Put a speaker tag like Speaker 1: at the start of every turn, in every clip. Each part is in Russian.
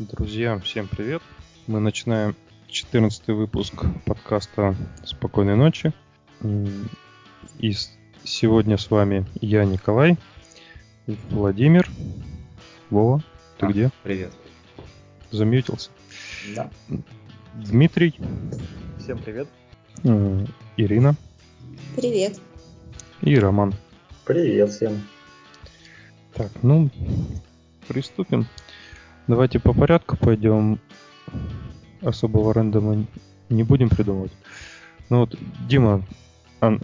Speaker 1: Друзья, всем привет. Мы начинаем 14 выпуск подкаста «Спокойной ночи». И сегодня с вами я, Николай, Владимир, Вова, ты а, где?
Speaker 2: Привет.
Speaker 1: Замьютился?
Speaker 2: Да.
Speaker 1: Дмитрий.
Speaker 3: Всем привет.
Speaker 1: Ирина.
Speaker 4: Привет.
Speaker 1: И Роман.
Speaker 5: Привет всем.
Speaker 1: Так, ну, приступим. Давайте по порядку пойдем. Особого рандома не будем придумывать. Ну вот, Дима, а,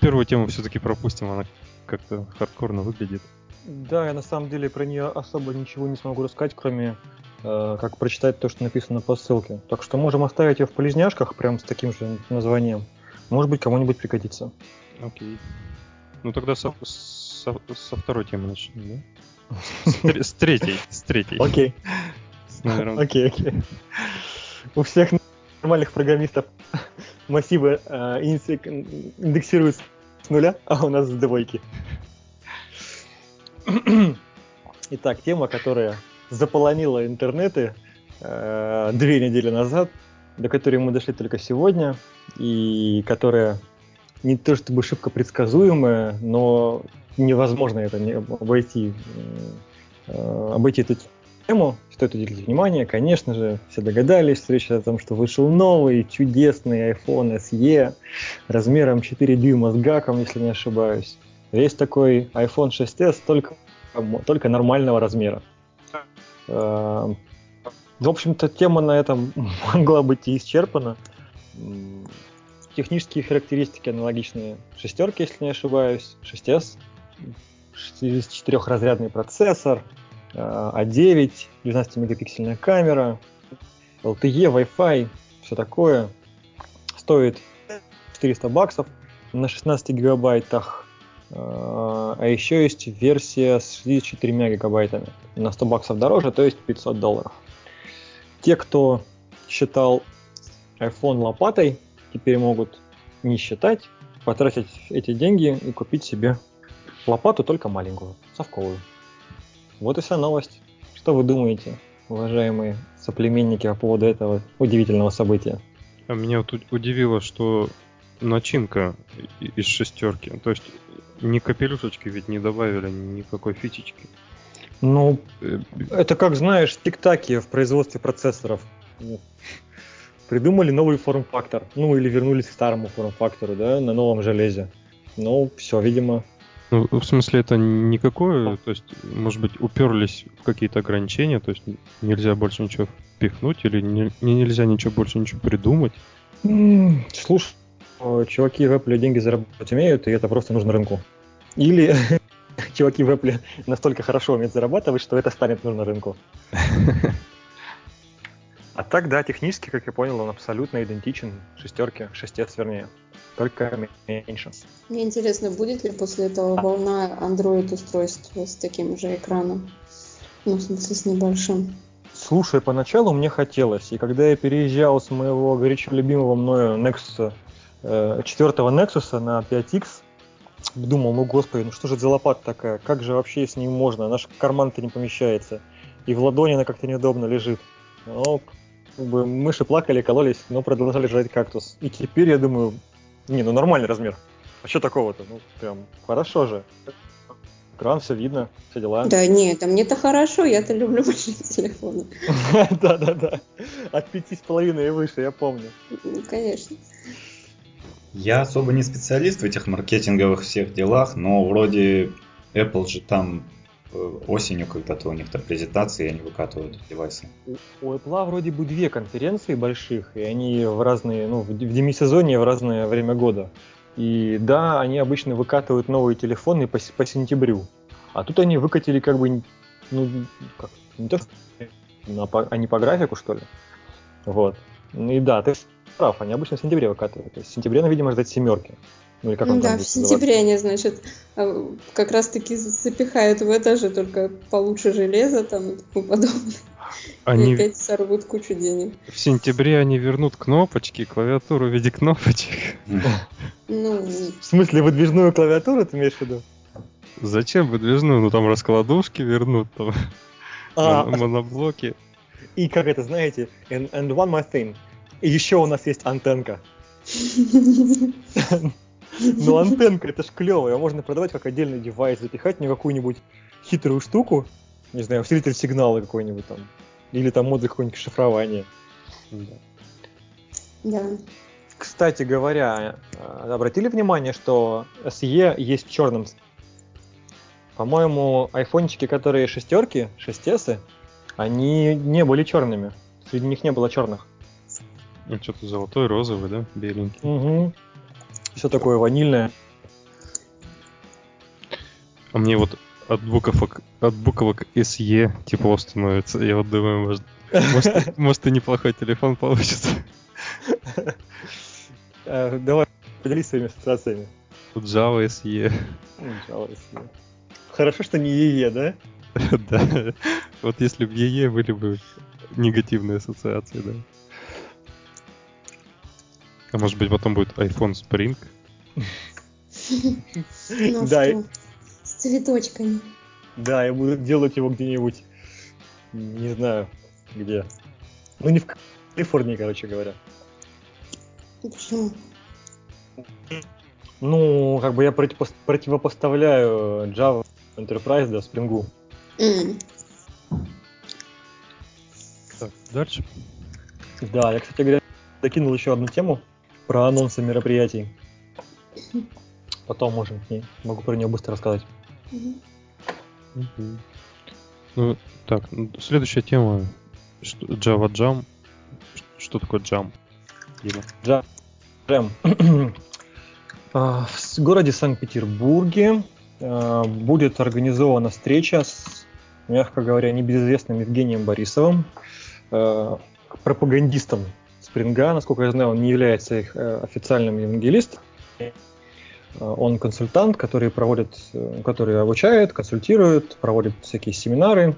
Speaker 1: первую тему все-таки пропустим, она как-то хардкорно выглядит.
Speaker 3: Да, я на самом деле про нее особо ничего не смогу рассказать, кроме э, как прочитать то, что написано по ссылке. Так что можем оставить ее в полезняшках, прям с таким же названием. Может быть, кому-нибудь пригодится.
Speaker 1: Окей. Ну тогда со, со, со второй темы начнем, да? С третьей. С третьей.
Speaker 3: Окей. Окей, окей. У всех нормальных программистов массивы э, индексируют с нуля, а у нас с двойки. Итак, тема, которая заполонила интернеты э, две недели назад, до которой мы дошли только сегодня, и которая не то чтобы шибко предсказуемая, но невозможно это не обойти, э, обойти эту тему. Стоит уделить внимание, конечно же, все догадались, речь о том, что вышел новый чудесный iPhone SE размером 4 дюйма с гаком, если не ошибаюсь. Есть такой iPhone 6s только, только нормального размера. Э, в общем-то, тема на этом могла быть исчерпана. Технические характеристики аналогичные шестерке, если не ошибаюсь, 6s, 64-разрядный процессор, A9, а 12-мегапиксельная камера, LTE, Wi-Fi, все такое. Стоит 400 баксов на 16 гигабайтах. А, а еще есть версия с 64 гигабайтами. На 100 баксов дороже, то есть 500 долларов. Те, кто считал iPhone лопатой, теперь могут не считать, потратить эти деньги и купить себе лопату, только маленькую, совковую. Вот и вся новость. Что вы думаете, уважаемые соплеменники, по поводу этого удивительного события?
Speaker 1: А меня вот удивило, что начинка из шестерки. То есть ни капелюшечки ведь не добавили, никакой фичечки.
Speaker 3: Ну, э, это как знаешь, тик-таки в производстве процессоров. Придумали новый форм-фактор. Ну, или вернулись к старому форм-фактору, да, на новом железе. Ну, все, видимо,
Speaker 1: ну, в смысле, это никакое, то есть, может быть, уперлись в какие-то ограничения, то есть нельзя больше ничего впихнуть или не, нельзя ничего больше ничего придумать?
Speaker 3: Слушай, чуваки в Apple деньги заработать умеют, и это просто нужно рынку. Или чуваки в Apple настолько хорошо умеют зарабатывать, что это станет нужно рынку. А так, да, технически, как я понял, он абсолютно идентичен шестерке, шестец вернее только меньше.
Speaker 4: Мне интересно, будет ли после этого волна Android устройств с таким же экраном? Ну, в смысле, с небольшим.
Speaker 3: Слушай, поначалу мне хотелось, и когда я переезжал с моего горячо любимого мною Nexus, э, четвертого Nexus на 5X, думал, ну господи, ну что же за лопата такая, как же вообще с ней можно, наш карман-то не помещается, и в ладони она как-то неудобно лежит. Ну, как бы мыши плакали, кололись, но продолжали жрать кактус. И теперь я думаю, не, ну нормальный размер. А что такого-то? Ну, прям хорошо же. Экран, все видно, все дела.
Speaker 4: Да нет, а мне-то хорошо, я-то люблю большие телефоны.
Speaker 3: Да-да-да. От пяти с половиной и выше, я помню.
Speaker 4: Ну, конечно.
Speaker 2: Я особо не специалист в этих маркетинговых всех делах, но вроде Apple же там осенью когда-то у них там презентации, они выкатывают девайсы.
Speaker 3: У Apple вроде бы две конференции больших, и они в разные, ну, в демисезоне в разное время года. И да, они обычно выкатывают новые телефоны по, по сентябрю. А тут они выкатили как бы, ну, как, не то, по, а не по графику, что ли. Вот. Ну и да, ты прав, они обычно в сентябре выкатывают. То есть в сентябре, ну, видимо, ждать семерки.
Speaker 4: Ну, или как он да, в сентябре они, значит, а, как раз-таки запихают в это же, только получше железо там и тому подобное. Они... И опять сорвут кучу денег.
Speaker 1: В сентябре они вернут кнопочки, клавиатуру в виде кнопочек.
Speaker 3: Ну... В смысле, выдвижную клавиатуру ты имеешь в виду?
Speaker 1: Зачем выдвижную? Ну там раскладушки вернут, там а, моноблоки.
Speaker 3: И как это, знаете, and, and one more thing. И еще у нас есть антенка. Но антенка, это ж клево, ее можно продавать как отдельный девайс, запихать в нее какую-нибудь хитрую штуку, не знаю, усилитель сигнала какой-нибудь там, или там модуль какое-нибудь шифрования.
Speaker 4: Да. да.
Speaker 3: Кстати говоря, э, обратили внимание, что SE есть черным? По-моему, айфончики, которые шестерки, 6S, они не были черными. Среди них не было черных.
Speaker 1: Ну, что-то золотой, розовый, да? Беленький.
Speaker 3: Угу. Все такое ванильное.
Speaker 1: А мне вот от буковок, от буковок SE тепло становится. Я вот думаю, может, может, может и неплохой телефон получится.
Speaker 3: Э, давай, поделись своими ассоциациями.
Speaker 1: Тут Java SE.
Speaker 3: Java SE. Хорошо, что не EE, да?
Speaker 1: Да. Вот если бы EE были бы негативные ассоциации, да. А может быть потом будет iPhone Spring?
Speaker 4: Ну да. С цветочками.
Speaker 3: Да, я буду делать его где-нибудь, не знаю, где. Ну не в Калифорнии, короче говоря.
Speaker 4: Почему?
Speaker 3: Ну, как бы я противопоставляю Java Enterprise, да, Spring.
Speaker 4: Mm.
Speaker 1: Так, дальше.
Speaker 3: Да, я, кстати говоря, докинул еще одну тему про анонсы мероприятий. Потом можем к ней, могу про нее быстро рассказать.
Speaker 1: Mm-hmm. Ну, так, следующая тема. Java Jam. Что такое Jam?
Speaker 3: Jam. Jam. А, в городе Санкт-Петербурге а, будет организована встреча с, мягко говоря, небезызвестным Евгением Борисовым, а, пропагандистом Спринга. Насколько я знаю, он не является их э, официальным евангелистом. Он консультант, который проводит, э, который обучает, консультирует, проводит всякие семинары.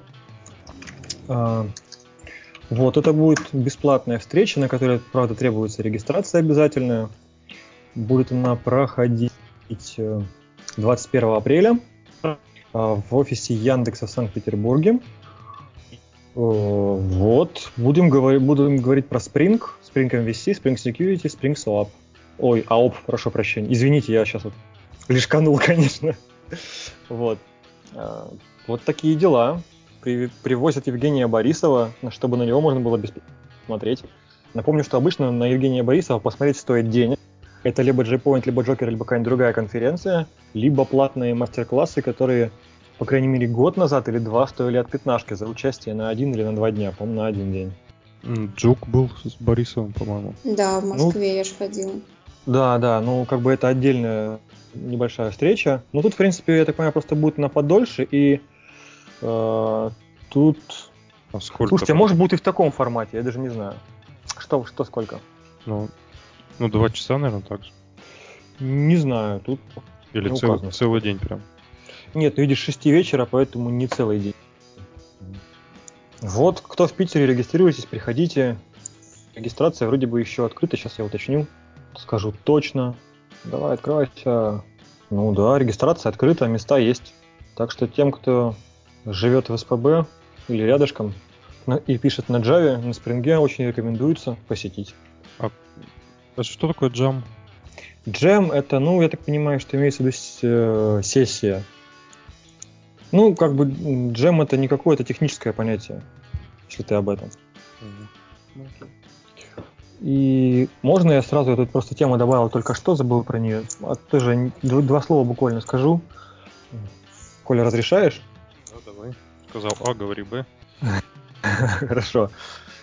Speaker 3: Вот, это будет бесплатная встреча, на которой, правда, требуется регистрация обязательная. Будет она проходить 21 э, апреля э, в офисе Яндекса в Санкт-Петербурге. Э, вот, будем говорить, будем говорить про Spring, Spring MVC, Spring Security, Spring SOAP. Ой, AOP, прошу прощения. Извините, я сейчас вот лишканул, конечно. Вот. Вот такие дела. При, привозят Евгения Борисова, чтобы на него можно было смотреть. Напомню, что обычно на Евгения Борисова посмотреть стоит денег. Это либо JPoint, либо Joker, либо какая-нибудь другая конференция, либо платные мастер-классы, которые, по крайней мере, год назад или два стоили от пятнашки за участие на один или на два дня, по-моему, на один день.
Speaker 1: Джук был с Борисовым, по-моему.
Speaker 4: Да, в ну, Москве ну, я же ходила.
Speaker 3: Да, да, ну как бы это отдельная небольшая встреча. Ну тут, в принципе, я так понимаю, просто будет на подольше, и э, тут... А сколько? Слушайте, а может будет и в таком формате, я даже не знаю. Что, что сколько?
Speaker 1: Ну, ну, два часа, наверное, так же.
Speaker 3: Не знаю, тут
Speaker 1: Или не цел, целый день прям?
Speaker 3: Нет, ну видишь, 6 вечера, поэтому не целый день. Вот, кто в Питере, регистрируйтесь, приходите. Регистрация вроде бы еще открыта, сейчас я уточню. Скажу точно. Давай, открывайся. Ну да, регистрация открыта, места есть. Так что тем, кто живет в СПБ или рядышком и пишет на Java, на Spring, очень рекомендуется посетить.
Speaker 1: А что такое джем?
Speaker 3: Джем это, ну, я так понимаю, что имеется в виду э, сессия. Ну, как бы джем это не какое-то техническое понятие, если ты об этом. И можно я сразу эту просто тему добавил только что, забыл про нее. А тоже два слова буквально скажу. Коля, разрешаешь?
Speaker 1: Да, давай. Сказал А, говори Б.
Speaker 3: Хорошо.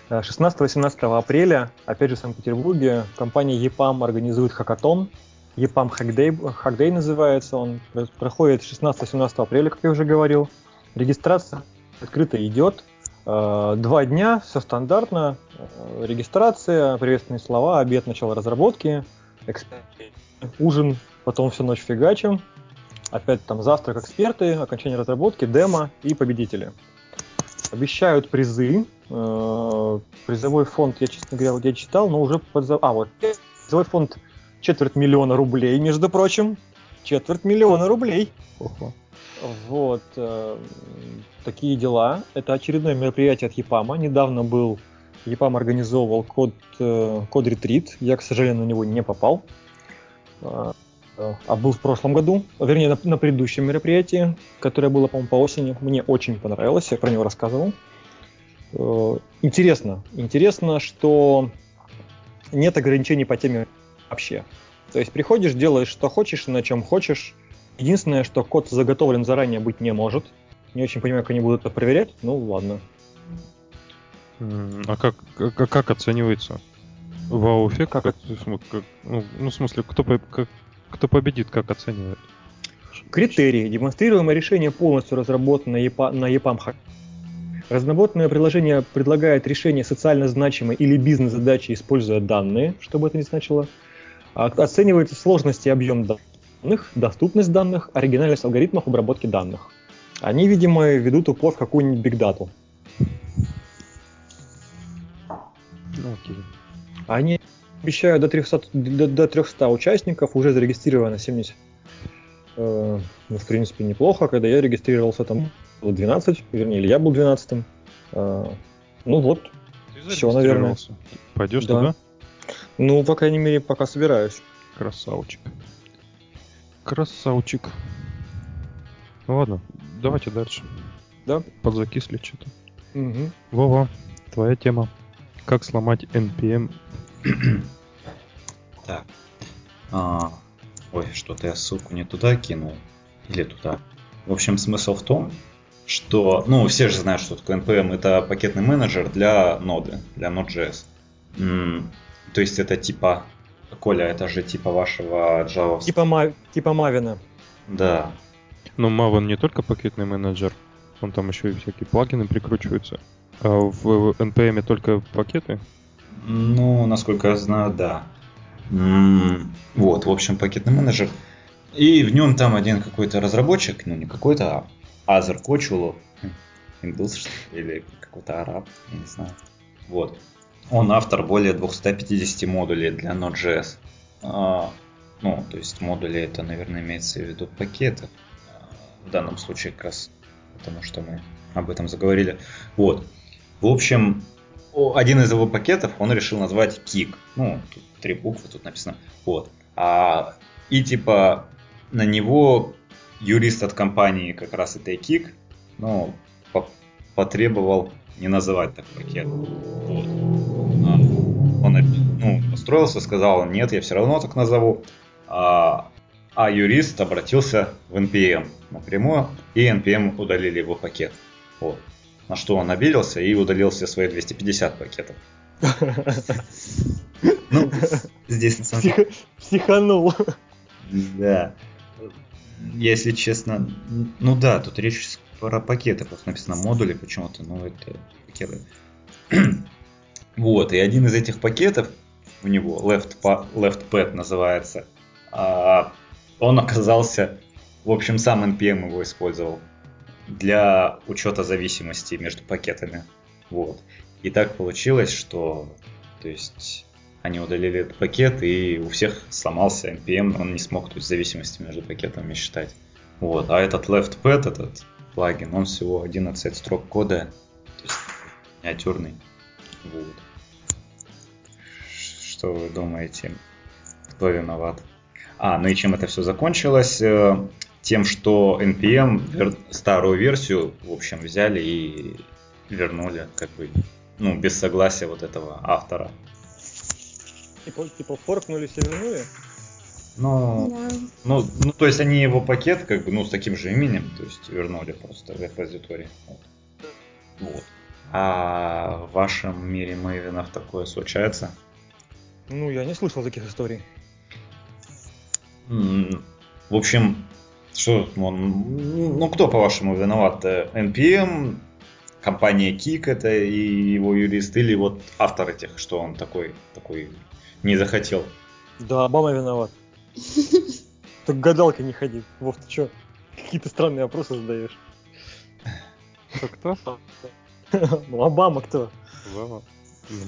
Speaker 3: 16-18 апреля, опять же в Санкт-Петербурге, компания EPAM организует хакатон. EPAM Hackday, Hackday называется он. Проходит 16-17 апреля, как я уже говорил. Регистрация открыто идет. Э, два дня, все стандартно. Э, регистрация, приветственные слова, обед, начало разработки, ужин, потом всю ночь фигачим. Опять там завтрак эксперты, окончание разработки, демо и победители. Обещают призы. Э, призовой фонд, я, честно говоря, вот я читал, но уже под... А, вот, призовой фонд четверть миллиона рублей, между прочим. Четверть миллиона рублей. Ого. Вот. Э, такие дела. Это очередное мероприятие от ЕПАМа. Недавно был ЕПАМ организовывал код, э, код ретрит. Я, к сожалению, на него не попал. А, а был в прошлом году, вернее, на, на предыдущем мероприятии, которое было, по-моему, по осени. Мне очень понравилось, я про него рассказывал. Э, интересно. Интересно, что нет ограничений по теме вообще. То есть приходишь, делаешь, что хочешь, на чем хочешь. Единственное, что код заготовлен заранее быть не может. Не очень понимаю, как они будут это проверять. Ну, ладно.
Speaker 1: А как, как, как оценивается? Вау-эффект? Как, как, как, ну, ну, в смысле, кто, как, кто победит, как оценивает?
Speaker 3: Критерии. Демонстрируемое решение полностью разработано на EPAM Разработанное приложение предлагает решение социально значимой или бизнес-задачи, используя данные, что бы это ни значило. А оценивается сложность и объем данных, доступность данных, оригинальность алгоритмов обработки данных. Они, видимо, ведут упор в какую-нибудь бигдату. Ну, окей. Они обещают до 300, до, до 300 участников, уже зарегистрировано 70. Э, ну, в принципе, неплохо. Когда я регистрировался, там было 12, вернее, или я был 12 э, Ну вот, все, наверное.
Speaker 1: Пойдешь да. туда?
Speaker 3: Ну, по крайней мере, пока собираюсь.
Speaker 1: Красавчик. Красавчик. Ну ладно, давайте дальше.
Speaker 3: Да?
Speaker 1: Подзакисли что-то.
Speaker 3: Угу.
Speaker 1: Вова, твоя тема. Как сломать NPM?
Speaker 2: так. А, ой, что-то я ссылку не туда кинул. Или туда. В общем, смысл в том, что, ну, все же знают, что такое NPM. Это пакетный менеджер для ноды, для Node.js. То есть это типа, Коля, это же типа вашего Java.
Speaker 3: Типа, Ма- типа Мавина.
Speaker 2: Да.
Speaker 1: Но Maven не только пакетный менеджер, он там еще и всякие плагины прикручиваются. А в NPM только пакеты?
Speaker 2: Ну, насколько я знаю, да. М-м- вот, в общем, пакетный менеджер. И в нем там один какой-то разработчик, ну не какой-то, а Азер Кочулу, индус или какой-то араб, я не знаю. Вот. Он автор более 250 модулей для Node.js. А, ну, то есть модули это, наверное, имеется в виду пакеты. В данном случае как раз потому, что мы об этом заговорили. Вот. В общем, один из его пакетов он решил назвать Kik. Ну, тут три буквы тут написано. Вот. А, и типа на него юрист от компании как раз это Kik, ну, по потребовал не называть так пакет. Вот. Он ну, устроился, сказал, нет, я все равно так назову. А, а юрист обратился в NPM напрямую, и NPM удалили его пакет. Вот. На что он обиделся и удалил все свои 250 пакетов. Ну, здесь на самом деле...
Speaker 3: Психанул.
Speaker 2: Да. Если честно, ну да, тут речь про пакеты, просто написано модули почему-то, но это пакеты. Вот, и один из этих пакетов, у него left, left pad называется, а, он оказался, в общем, сам NPM его использовал для учета зависимости между пакетами. Вот. И так получилось, что то есть они удалили этот пакет, и у всех сломался NPM, он не смог то есть, зависимости между пакетами считать. Вот. А этот LeftPad, этот плагин, он всего 11 строк кода, то есть миниатюрный. Вот. Что вы думаете? Кто виноват? А, ну и чем это все закончилось? Э, тем, что NPM старую версию, в общем, взяли и вернули, как бы, ну, без согласия вот этого автора.
Speaker 3: Типа, типа форкнулись и вернули?
Speaker 2: Ну, yeah. ну, ну, то есть они его пакет, как бы, ну, с таким же именем, то есть вернули просто в репозиторий. Вот. вот. А в вашем мире Мейвенов такое случается?
Speaker 3: Ну, я не слышал таких историй.
Speaker 2: В общем, что он, ну кто по-вашему виноват? NPM, компания Kik это и его юрист, или вот автор этих, что он такой, такой не захотел?
Speaker 3: Да, Обама виноват. Так гадалка не ходи. Вов, ты что? Какие-то странные вопросы задаешь.
Speaker 1: Кто кто?
Speaker 3: Ну, Обама кто?
Speaker 1: Обама.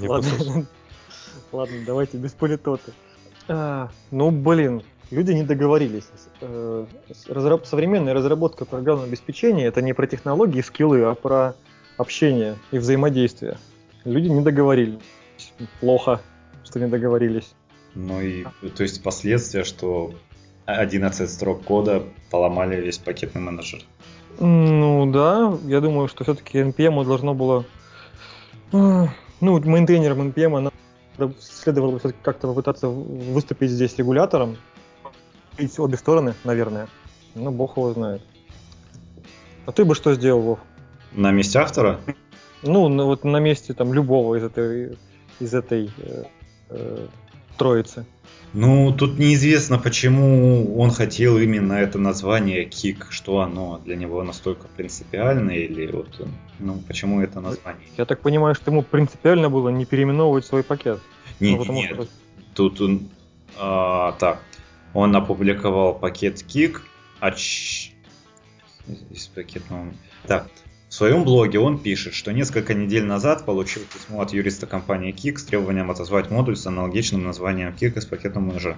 Speaker 3: Ладно, Ладно, давайте без политоты. А, ну, блин, люди не договорились. Э, разраб... Современная разработка программного обеспечения это не про технологии, скиллы, а про общение и взаимодействие. Люди не договорились. Плохо, что не договорились.
Speaker 2: Ну и, то есть последствия, что 11 строк кода поломали весь пакетный менеджер.
Speaker 3: Ну да, я думаю, что все-таки NPM должно было... Ну, мейнтейнером NPM следовало бы все-таки как-то попытаться выступить здесь регулятором. И обе стороны, наверное. Ну, бог его знает. А ты бы что сделал, Вов?
Speaker 2: На месте автора?
Speaker 3: Ну, на, вот на месте там любого из этой, из этой э, э, троицы.
Speaker 2: Ну, тут неизвестно, почему он хотел именно это название Кик, что оно для него настолько принципиально, или вот, ну, почему это название.
Speaker 3: Я так понимаю, что ему принципиально было не переименовывать свой пакет.
Speaker 2: Нет, ну, нет, что... тут он, а, так, он опубликовал пакет Кик, а ч... из пакетного... Так, в своем блоге он пишет, что несколько недель назад получил письмо от юриста компании Kik с требованием отозвать модуль с аналогичным названием Kik из пакета менеджера.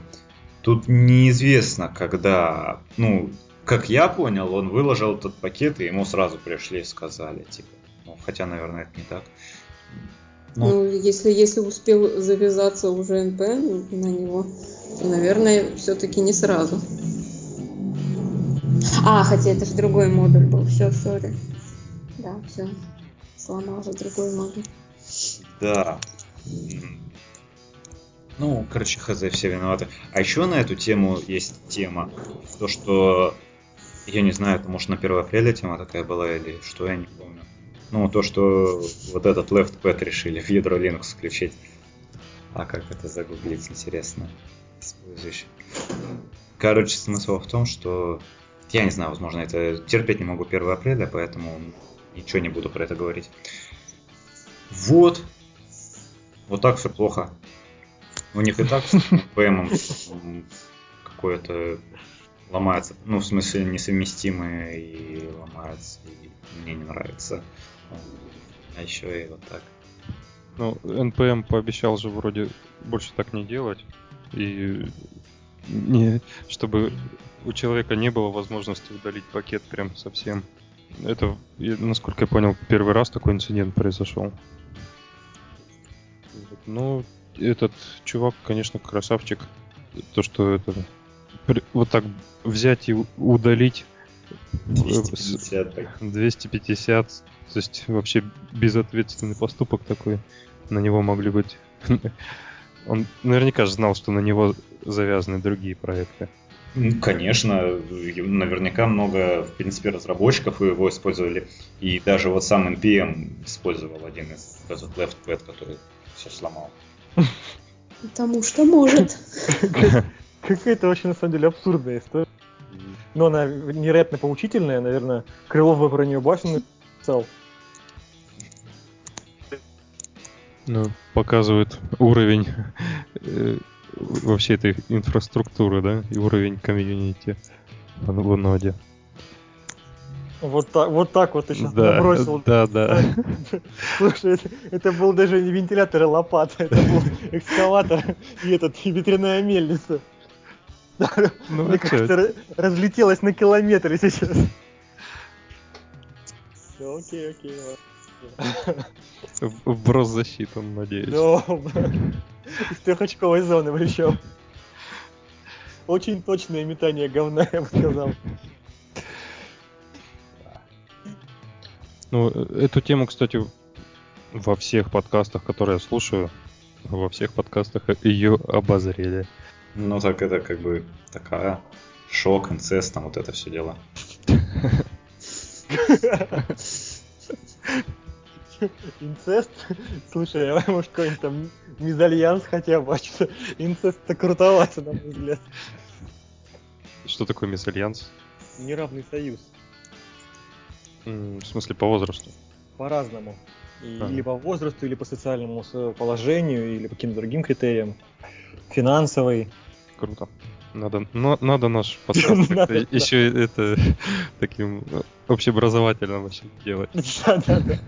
Speaker 2: Тут неизвестно, когда, ну, как я понял, он выложил этот пакет, и ему сразу пришли и сказали, типа, ну, хотя, наверное, это не так.
Speaker 4: Но... Ну, если, если успел завязаться уже NPM на него, то, наверное, все-таки не сразу. А, хотя это же другой модуль был, все, сори. Да, все. Сломал же другой модуль.
Speaker 2: Да. Ну, короче, хз, все виноваты. А еще на эту тему есть тема. То, что... Я не знаю, это может на 1 апреля тема такая была или что, я не помню. Ну, то, что вот этот left pad решили в ядро Linux включить. А как это загуглить, интересно. Короче, смысл в том, что я не знаю, возможно, это терпеть не могу 1 апреля, поэтому ничего не буду про это говорить. Вот. Вот так все плохо. У них и так с ПМом какое-то ломается. Ну, в смысле, несовместимое и ломается, и мне не нравится. А еще и вот так.
Speaker 1: Ну, NPM пообещал же вроде больше так не делать. И не, чтобы у человека не было возможности удалить пакет прям совсем. Это, насколько я понял, первый раз такой инцидент произошел. Ну, этот чувак, конечно, красавчик. То, что это вот так взять и удалить
Speaker 2: 250,
Speaker 1: 250 то есть вообще безответственный поступок такой. На него могли быть... Он наверняка же знал, что на него завязаны другие проекты.
Speaker 2: Конечно, наверняка много, в принципе, разработчиков его использовали. И даже вот сам NPM использовал один из этот left pad, который все сломал.
Speaker 4: Потому что может.
Speaker 3: Какая-то вообще, на самом деле, абсурдная история. Но она невероятно поучительная, наверное. Крылов бы про нее башню написал.
Speaker 1: Ну, показывает уровень э, вообще этой инфраструктуры, да, и уровень комьюнити в ноде.
Speaker 3: Вот так, вот так вот ты сейчас
Speaker 1: да,
Speaker 3: набросил.
Speaker 1: Да, да.
Speaker 3: Слушай, это, это был даже не вентилятор и лопата, это был экскаватор и этот и ветряная мельница. Ну, Мне как-то разлетелось на километры сейчас. Все, окей, окей,
Speaker 1: Вброс засчитан, надеюсь.
Speaker 3: Из трехочковой зоны причем. Очень точное метание говна, я бы сказал.
Speaker 1: Ну, эту тему, кстати, во всех подкастах, которые я слушаю, во всех подкастах ее обозрели.
Speaker 2: Ну, так это как бы такая шок, инцест, там вот это все дело.
Speaker 3: Инцест? Слушай, а может какой-нибудь там мезальянс хотя бы, а что инцест-то крутовато, на мой взгляд.
Speaker 1: Что такое мезальянс?
Speaker 3: Неравный союз.
Speaker 1: В смысле, по возрасту?
Speaker 3: По-разному. Или по возрасту, или по социальному положению, или по каким-то другим критериям. Финансовый.
Speaker 1: Круто. Надо, но, надо наш подкаст еще это таким общеобразовательным вообще делать. Да, да, да.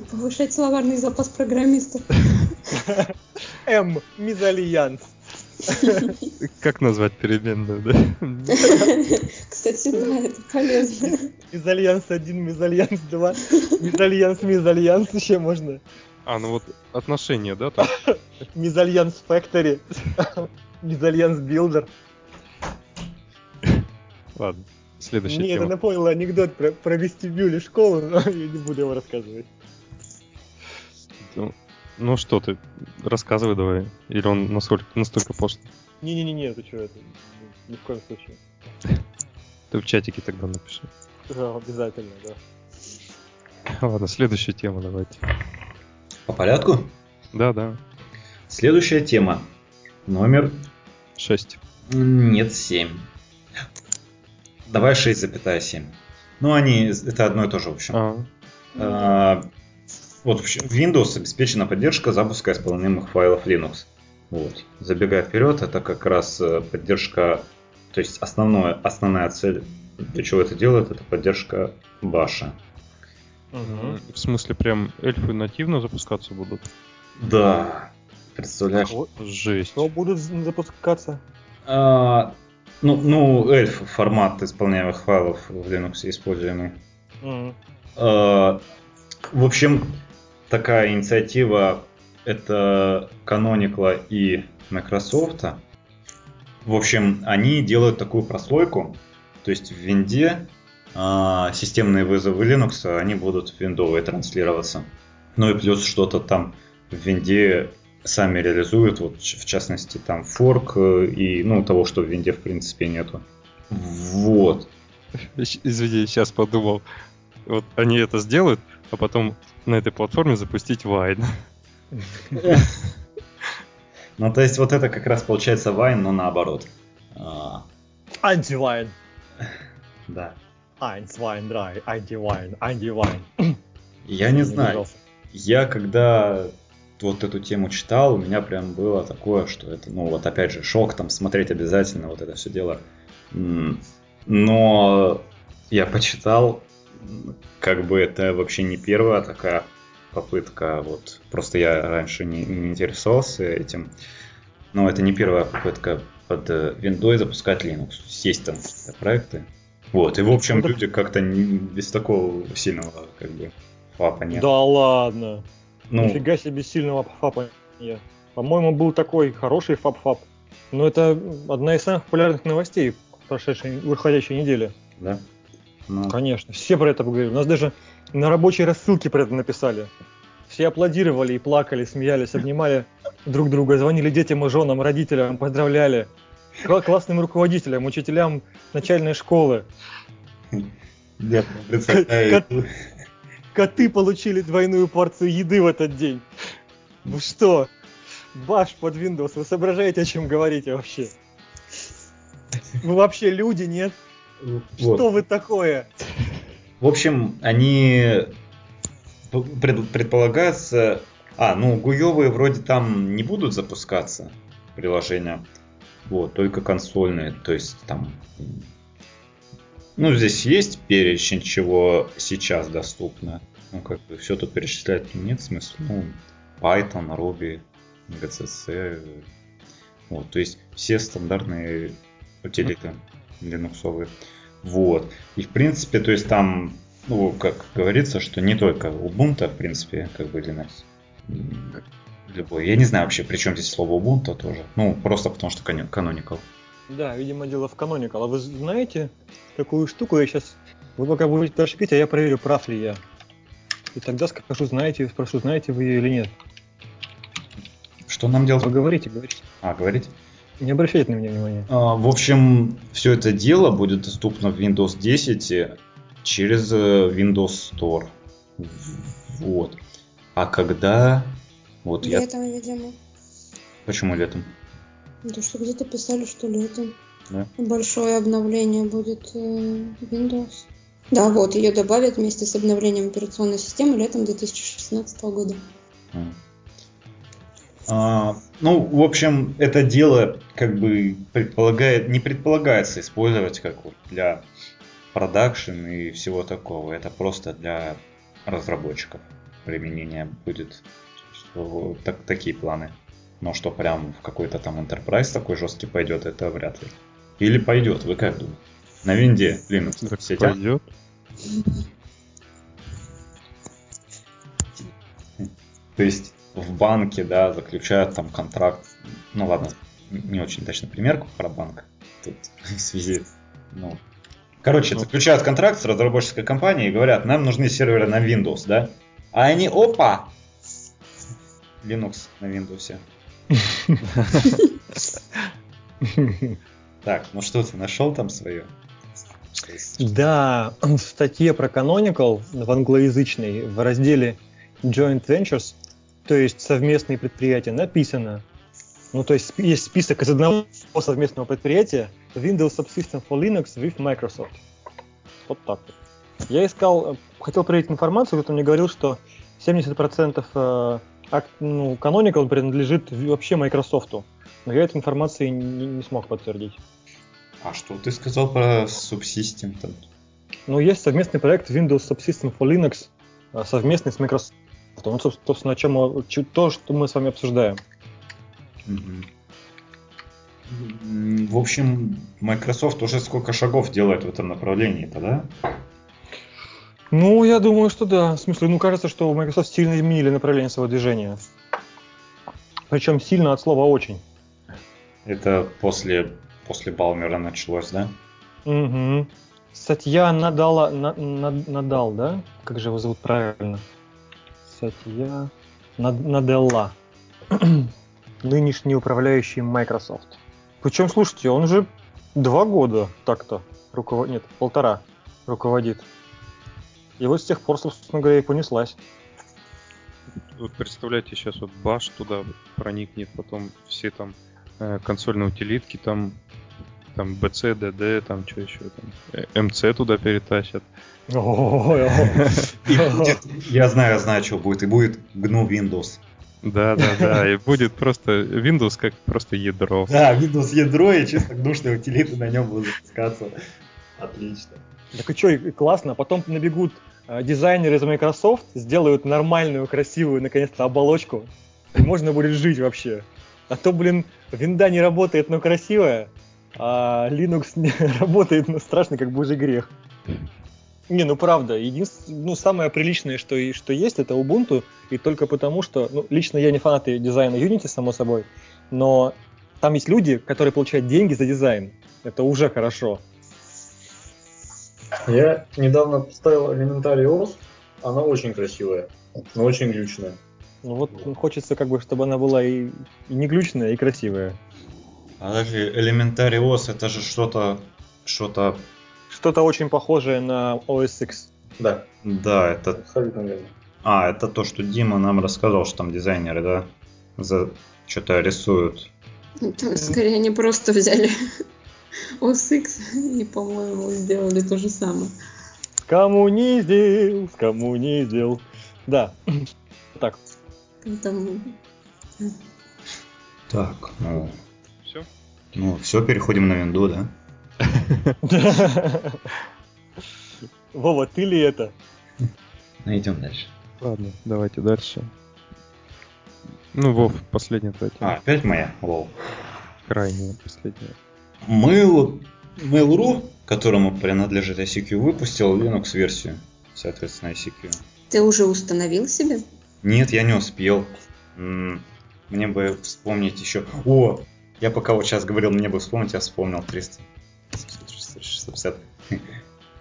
Speaker 4: Повышать словарный запас программистов.
Speaker 3: М. Мизальянс.
Speaker 1: Как назвать переменную, да?
Speaker 4: Кстати, да, это полезно.
Speaker 3: Мезальянс 1, мезальянс 2, мезальянс, мезальянс еще можно.
Speaker 1: А, ну вот отношения, да? Там?
Speaker 3: Мезальянс Factory, мезальянс Builder.
Speaker 1: Ладно, следующая
Speaker 3: Мне
Speaker 1: тема.
Speaker 3: это напомнило анекдот про, про вестибюль и школу, но я не буду его рассказывать.
Speaker 1: Ну, ну что ты, рассказывай давай. Или он настолько, настолько пошлый?
Speaker 3: Не-не-не, ты что, это ни в коем случае.
Speaker 1: Ты в чатике тогда напиши.
Speaker 3: Да, обязательно, да.
Speaker 1: Ладно, следующая тема давайте.
Speaker 2: По порядку?
Speaker 1: Да, да.
Speaker 2: Следующая тема. Номер...
Speaker 1: 6.
Speaker 2: Нет, 7. Давай 6,7. Ну, они... Это одно и то же, в общем.
Speaker 1: А,
Speaker 2: А, вот в общем, в Windows обеспечена поддержка запуска исполняемых файлов Linux. Вот. Забегая вперед, это как раз э, поддержка, то есть основное, основная цель, для чего это делает, это поддержка баша.
Speaker 3: Мгм.
Speaker 1: в смысле, прям эльфы нативно запускаться будут?
Speaker 2: Да, представляешь?
Speaker 3: Вот.
Speaker 1: Жесть.
Speaker 3: Что будут запускаться?
Speaker 2: А, ну, ну, эльф формат исполняемых файлов в Linux используемый.
Speaker 3: Мгм.
Speaker 2: А, В общем, такая инициатива это Canonical и Microsoft. В общем, они делают такую прослойку, то есть в винде а, системные вызовы Linux, они будут в виндовые транслироваться. Ну и плюс что-то там в винде сами реализуют, вот в частности там форк э, и ну того, что в винде в принципе нету. Вот.
Speaker 1: Извини, сейчас подумал. Вот они это сделают, а потом на этой платформе запустить Wine.
Speaker 2: Ну, то есть вот это как раз получается Вайн, но наоборот. А,
Speaker 3: Антивайн.
Speaker 2: да.
Speaker 3: Wein, drei, Антивайн, Антивайн.
Speaker 2: Я не знаю. Я когда вот эту тему читал, у меня прям было такое, что это, ну вот опять же, шок там смотреть обязательно, вот это все дело. Но я почитал, как бы это вообще не первая такая попытка, вот просто я раньше не, не интересовался этим, но это не первая попытка под э, Windows запускать Linux. Есть там проекты. Вот, и в общем
Speaker 3: Ну,
Speaker 2: люди как-то без такого сильного как бы фапа нет.
Speaker 3: Да ладно.
Speaker 2: Ну,
Speaker 3: Нифига себе сильного фапа. нет. По-моему, был такой хороший фап-фап. Но это одна из самых популярных новостей прошедшей, выходящей недели.
Speaker 2: да. Ну,
Speaker 3: Конечно, все про это поговорили. У нас даже на рабочей рассылке про это написали. Все аплодировали и плакали, смеялись, обнимали друг друга, звонили детям и женам, родителям, поздравляли. Кла- Классным руководителям, учителям начальной школы.
Speaker 2: я представляю,
Speaker 3: Коты получили двойную порцию еды в этот день. Вы что? Баш под Windows, вы соображаете, о чем говорите вообще? Вы вообще люди, нет?
Speaker 2: Вот.
Speaker 3: Что вы такое?
Speaker 2: В общем, они п- пред- предполагается... А, ну, гуевые вроде там не будут запускаться приложения. Вот, только консольные. То есть там... Ну, здесь есть перечень, чего сейчас доступно. Ну, как бы все тут перечислять нет смысла. Ну, Python, Ruby, GCC. Вот, то есть все стандартные утилиты линуксовые. Вот. И в принципе, то есть там, ну, как говорится, что не только Ubuntu, в принципе, как бы Linux. Любой. Я не знаю вообще, при чем здесь слово Ubuntu тоже. Ну, просто потому что canonical.
Speaker 3: Да, видимо, дело в Canonical. А вы знаете такую штуку? Я сейчас... Вы пока будете дальше пить, а я проверю, прав ли я. И тогда скажу, знаете, спрошу, знаете вы ее или нет.
Speaker 2: Что нам делать?
Speaker 3: Вы говорите, говорите.
Speaker 2: А, говорить?
Speaker 3: Не обращайте на меня внимания.
Speaker 2: А, В общем, все это дело будет доступно в Windows 10 через э, Windows Store. Вот. А когда... Вот я...
Speaker 4: Летом, видимо.
Speaker 2: Почему летом?
Speaker 4: Ну, То, что где-то писали, что летом.
Speaker 2: Да.
Speaker 4: Большое обновление будет э, Windows. Да, вот, ее добавят вместе с обновлением операционной системы летом 2016 года.
Speaker 2: М. А, ну, в общем, это дело как бы предполагает, не предполагается использовать как вот для продакшн и всего такого. Это просто для разработчиков применения будет. Что так, такие планы Но что прям в какой-то там Enterprise такой жесткий пойдет, это вряд ли. Или пойдет, вы как думаете? На винде Linux
Speaker 1: так сетя? пойдет.
Speaker 2: То есть в банке, да, заключают там контракт. Ну ладно, не очень точно примерку про банк. Тут в связи, ну, Короче, ну. заключают контракт с разработческой компанией и говорят, нам нужны серверы на Windows, да? А они, опа, Linux на Windows. Так, ну что ты нашел там свое?
Speaker 3: Да, в статье про Canonical в англоязычной в разделе Joint Ventures, то есть совместные предприятия, написано, ну то есть есть список из одного совместного предприятия Windows Subsystem for Linux with Microsoft. Вот так вот. Я искал, хотел проверить информацию, кто мне говорил, что 70% э, ну, Canonical принадлежит вообще Microsoft. Но я этой информации не, не смог подтвердить.
Speaker 2: А что ты сказал про Subsystem? Там?
Speaker 3: Ну, есть совместный проект Windows Subsystem for Linux, а, совместный с Microsoft. Ну, собственно, о чем то, что мы с вами обсуждаем.
Speaker 2: В общем, Microsoft уже сколько шагов делает в этом направлении-то, да?
Speaker 3: Ну, я думаю, что да. В смысле, ну, кажется, что Microsoft сильно изменили направление своего движения. Причем сильно от слова очень.
Speaker 2: Это после после Балмера началось, да?
Speaker 3: Угу. Сатья Надала, на, на, Надал, да? Как же его зовут правильно? Сатья Над, Наделла. Нынешний управляющий Microsoft. Причем, слушайте, он уже два года так-то руководит, нет, полтора руководит. И вот с тех пор, собственно говоря, и понеслась.
Speaker 1: Вот представляете, сейчас вот Баш туда проникнет, потом все там э, консольные утилитки там там BC, DD, там что еще там, MC туда перетащат.
Speaker 2: Я знаю, я знаю, что будет. И будет GNU Windows.
Speaker 1: Да, да, да. И будет просто Windows как просто ядро.
Speaker 2: Да, Windows ядро и чисто гнушные утилиты на нем будут запускаться. Отлично.
Speaker 3: Так и что, классно. А потом набегут э, дизайнеры из Microsoft, сделают нормальную, красивую, наконец-то, оболочку. И можно будет жить вообще. А то, блин, винда не работает, но красивая а Linux не работает, но страшно, как божий грех. Не, ну правда, единственное, ну самое приличное, что, что есть, это Ubuntu, и только потому, что, ну, лично я не фанат дизайна Unity, само собой, но там есть люди, которые получают деньги за дизайн. Это уже хорошо.
Speaker 5: Я недавно поставил Elementary OS, она очень красивая, но очень глючная.
Speaker 3: Ну вот хочется, как бы, чтобы она была и, и не глючная, и красивая.
Speaker 2: А даже Elementary OS это же что-то, что-то...
Speaker 3: Что-то очень похожее на OS X.
Speaker 5: Да.
Speaker 2: Да, это... Абсолютно верно. А, это то, что Дима нам рассказал, что там дизайнеры, да, за что-то рисуют.
Speaker 4: Это, скорее они просто взяли OS X и, по-моему, сделали то же самое.
Speaker 3: Скоммуниздил, скоммуниздил. Да, так.
Speaker 2: Там... Так, ну, ну, все, переходим на винду, да?
Speaker 3: Вова, ты ли это?
Speaker 2: Найдем дальше.
Speaker 1: Ладно, давайте дальше. Ну, Вов, последняя твоя
Speaker 2: А, опять моя? Вов.
Speaker 1: Крайняя, последняя.
Speaker 2: Mail, Mail.ru, которому принадлежит ICQ, выпустил Linux-версию, соответственно, ICQ.
Speaker 4: Ты уже установил себе?
Speaker 2: Нет, я не успел. Мне бы вспомнить еще... О, я пока вот сейчас говорил, мне бы вспомнить, я вспомнил 300, 650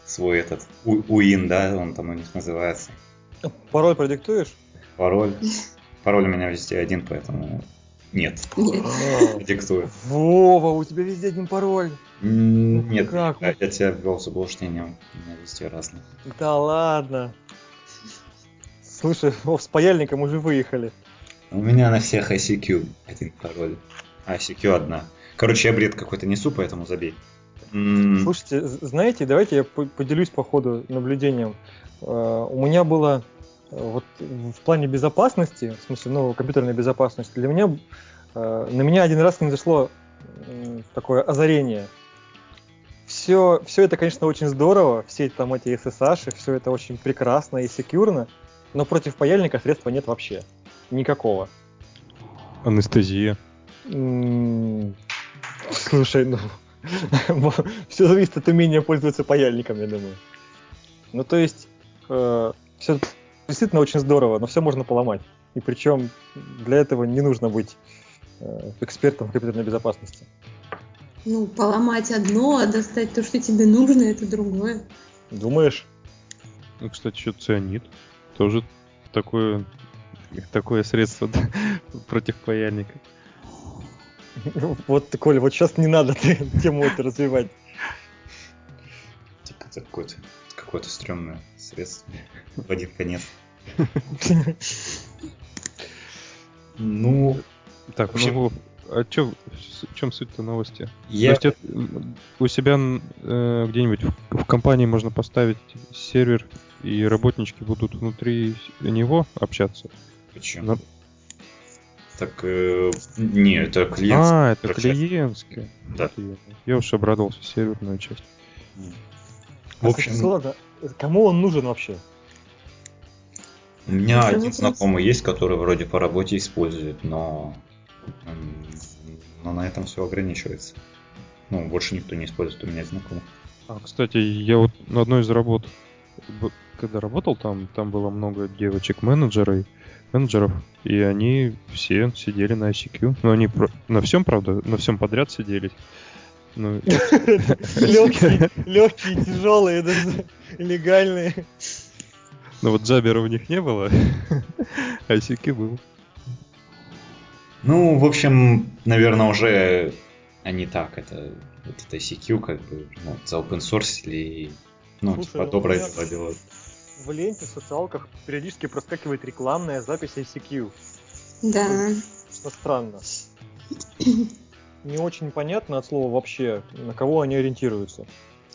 Speaker 2: свой этот УИН, да, он там у них называется.
Speaker 3: Пароль продиктуешь?
Speaker 2: Пароль. Пароль у меня везде один, поэтому нет.
Speaker 4: Нет.
Speaker 2: Диктую.
Speaker 3: Вова, у тебя везде один пароль.
Speaker 2: Нет, как? Я, я тебя ввел в заблуждение, у меня везде разные.
Speaker 3: Да ладно. Слушай, с паяльником уже выехали.
Speaker 2: У меня на всех ICQ один пароль. А, CQ одна. Короче, я бред какой-то несу, поэтому забей.
Speaker 3: Слушайте, знаете, давайте я поделюсь по ходу наблюдением. А, у меня было э, вот в плане безопасности, в смысле, ну, компьютерной безопасности, для меня, э, на меня один раз не зашло такое озарение. Все, все это, конечно, очень здорово, все там эти SSH, все это очень прекрасно и секьюрно, но против паяльника средства нет вообще. Никакого.
Speaker 1: Анестезия.
Speaker 3: Слушай, ну, все зависит от умения пользоваться паяльником, я думаю. Ну, то есть, э, все действительно очень здорово, но все можно поломать. И причем для этого не нужно быть э, экспертом в компьютерной безопасности.
Speaker 4: Ну, поломать одно, а достать то, что тебе нужно, это другое.
Speaker 3: Думаешь?
Speaker 1: Ну, кстати, еще цианид. Тоже такое, такое средство против паяльника.
Speaker 3: Вот, Коля, вот сейчас не надо тему это развивать.
Speaker 2: Типа это какое-то какое-то стрёмное средство в один конец.
Speaker 1: Ну, так, вообще... ну, а чё, в чем суть-то новости?
Speaker 2: Я...
Speaker 1: То есть это, у себя э, где-нибудь в, в компании можно поставить сервер, и работнички будут внутри него общаться?
Speaker 2: Почему? Так, э, не, это клиентский.
Speaker 1: А, это клиентский. Да. Я уж обрадовался серверную часть.
Speaker 3: В общем... А, ладно, кому он нужен вообще?
Speaker 2: У меня Это один знакомый есть, который вроде по работе использует, но, но на этом все ограничивается. Ну, больше никто не использует у меня знакомых.
Speaker 1: А, кстати, я вот на одной из работ, когда работал там, там было много девочек-менеджеров, менеджеров, и они все сидели на ICQ. Но они про... на всем, правда, на всем подряд сидели.
Speaker 3: Ну... Легкие, легкие, тяжелые, легальные.
Speaker 1: Ну вот Джабера у них не было, а Сики был.
Speaker 2: Ну, в общем, наверное, уже они так, это вот это CQ как бы ну, за open source или ну, Слушай, типа доброе дело делают.
Speaker 3: В ленте в социалках периодически проскакивает рекламная запись ICQ.
Speaker 4: Да.
Speaker 3: Что странно. Не очень понятно от слова вообще, на кого они ориентируются.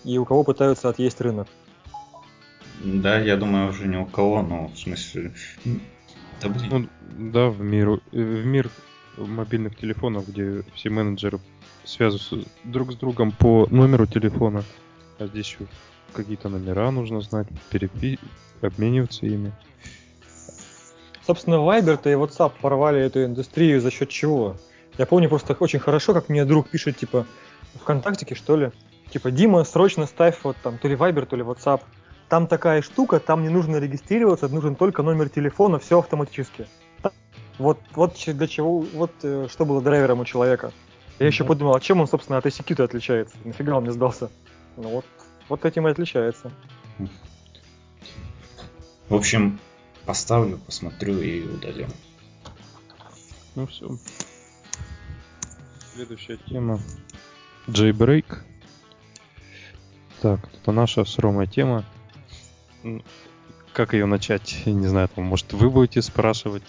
Speaker 3: И у кого пытаются отъесть рынок.
Speaker 2: Да, я думаю, уже ни у кого, но в смысле...
Speaker 1: Да, блин. Ну, да, в мир, в мир мобильных телефонов, где все менеджеры связываются друг с другом по номеру телефона, а здесь какие-то номера нужно знать, перепи... обмениваться ими.
Speaker 3: Собственно, Viber-то и WhatsApp порвали эту индустрию за счет чего? Я помню просто очень хорошо, как мне друг пишет, типа, ВКонтактике, что ли, типа, Дима, срочно ставь вот там то ли Viber, то ли WhatsApp там такая штука, там не нужно регистрироваться, нужен только номер телефона, все автоматически. Вот, вот для чего, вот э, что было драйвером у человека. Я еще подумал, а чем он, собственно, от ICQ-то отличается? Нафига он мне сдался? Ну вот, вот этим и отличается.
Speaker 2: В общем, поставлю, посмотрю и удалю.
Speaker 1: Ну все. Следующая тема. Jailbreak. Так, это наша с Ромой тема. Как ее начать? Не знаю, там, может, вы будете спрашивать?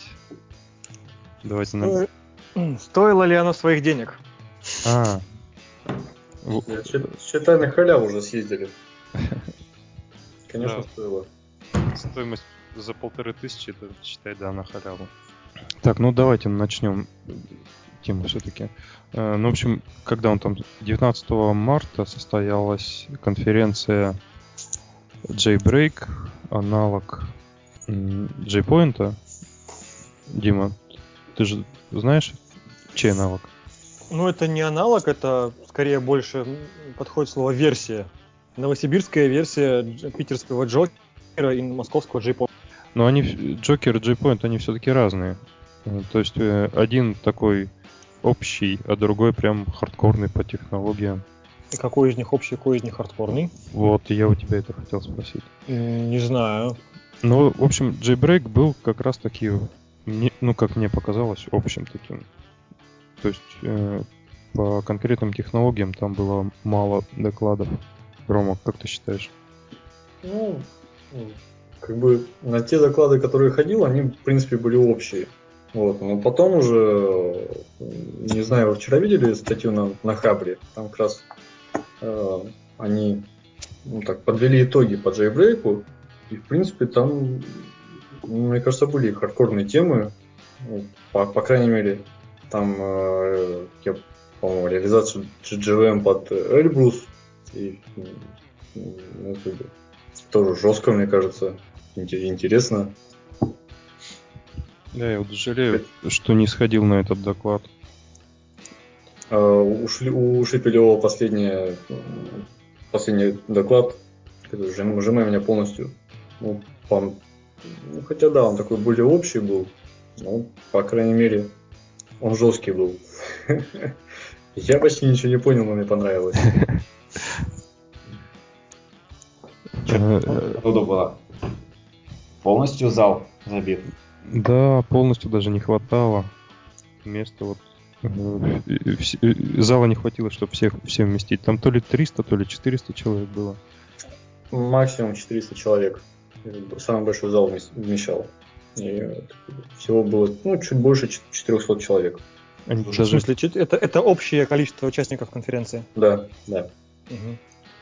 Speaker 1: Давайте
Speaker 3: нам... Стоило ли оно своих денег?
Speaker 1: А.
Speaker 5: Считай, на халяву уже съездили. Конечно, стоило.
Speaker 1: Стоимость за полторы тысячи, это считай, да, на халяву. Так, ну давайте начнем тему все-таки. Э, ну, в общем, когда он там 19 марта состоялась конференция JBreak, аналог JPoint. Дима, ты же знаешь, чей аналог?
Speaker 3: Ну, это не аналог, это скорее больше подходит слово версия. Новосибирская версия питерского Джокера и московского JPoint.
Speaker 1: Но они, Джокер и JPoint, они все-таки разные. Э, то есть э, один такой общий, а другой прям хардкорный по технологиям.
Speaker 3: И какой из них общий, какой из них хардкорный?
Speaker 1: Вот, я у тебя это хотел спросить.
Speaker 3: Не знаю.
Speaker 1: Ну, в общем, Jailbreak был как раз таки, ну, как мне показалось, общим таким. То есть э, по конкретным технологиям там было мало докладов. Рома, как ты считаешь?
Speaker 5: Ну, как бы на те доклады, которые ходил, они, в принципе, были общие. Вот, но потом уже, не знаю, вы вчера видели статью на, на Хабре, там как раз Э, они ну, так, подвели итоги по джейбрейку, и в принципе там, ну, мне кажется, были хардкорные темы, ну, по, по крайней мере, там, э, я, по-моему, реализацию GGVM под Эльбрус, и ну, это тоже жестко, мне кажется, интересно.
Speaker 1: Да, я вот жалею, что не сходил на этот доклад.
Speaker 5: А, ушли, у Шепелева последний, последний доклад, Жимай меня полностью. Ну, по, ну, хотя да, он такой более общий был, но, по крайней мере, он жесткий был. Я почти ничего не понял, но мне понравилось.
Speaker 2: Оттуда было. Полностью зал забит.
Speaker 1: Да, полностью даже не хватало. Места вот э, э, зала не хватило, чтобы всех все вместить. Там то ли 300, то ли 400 человек было.
Speaker 5: Максимум 400 человек. Самый большой зал вмещал. И всего было ну, чуть больше 400 человек.
Speaker 3: Они даже... В смысле, это, это общее количество участников конференции?
Speaker 5: Да, да.
Speaker 1: Угу.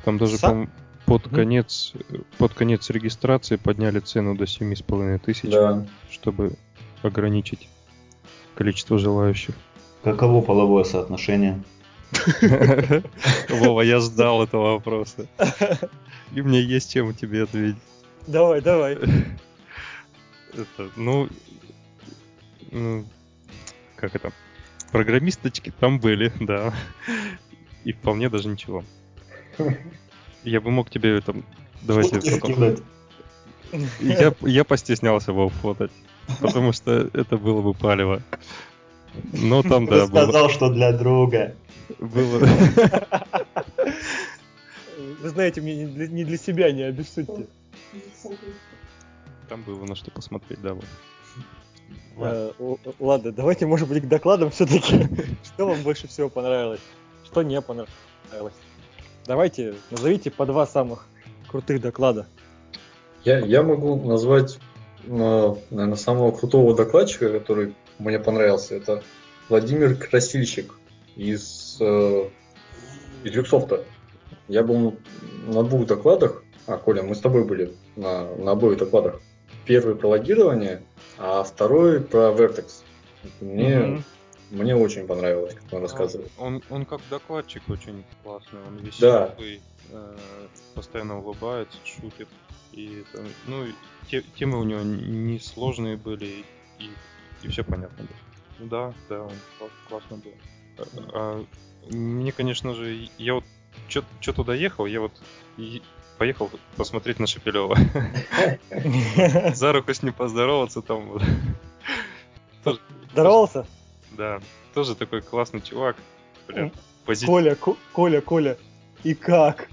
Speaker 1: Там даже, Са... по под конец, под конец регистрации подняли цену до 7,5 тысяч, да. чтобы ограничить количество желающих.
Speaker 2: Каково половое соотношение?
Speaker 1: Вова, я ждал этого вопроса. И мне есть чем тебе ответить.
Speaker 3: Давай, давай.
Speaker 1: Это, ну, ну, как это? Программисточки там были, да. И вполне даже ничего. Я бы мог тебе там... Давайте потом... Я, я постеснялся его фотать, потому что это было бы палево. Но там,
Speaker 2: да, Ты сказал, что для друга.
Speaker 1: Было...
Speaker 3: Вы знаете, мне не для, не для себя, не обессудьте.
Speaker 1: Там было на что посмотреть, да. Вот.
Speaker 3: Ладно. Э, ладно, давайте, может быть, к докладам все-таки. Что вам больше всего понравилось? Что не понравилось? Давайте, назовите по два самых крутых доклада.
Speaker 5: Я, я могу назвать, наверное, самого крутого докладчика, который мне понравился. Это Владимир Красильщик из, э, из Люксофта. Я был на двух докладах. А, Коля, мы с тобой были на, на обоих докладах. Первый про логирование, а второй про Vertex. Мне, mm-hmm. мне очень понравилось, как он рассказывает.
Speaker 1: Он, он как докладчик очень классный, он веселый, да. э, постоянно улыбается, шутит. И ну, те, темы у него не сложные были, и, и все понятно было. Да, да, он классно был. А, а, мне, конечно же, я вот что туда ехал, я вот поехал посмотреть на Шепелева. За руку с ним поздороваться там.
Speaker 3: Здоровался?
Speaker 1: Да, тоже такой классный чувак.
Speaker 3: Блин. Коля, Коля, Коля, и как?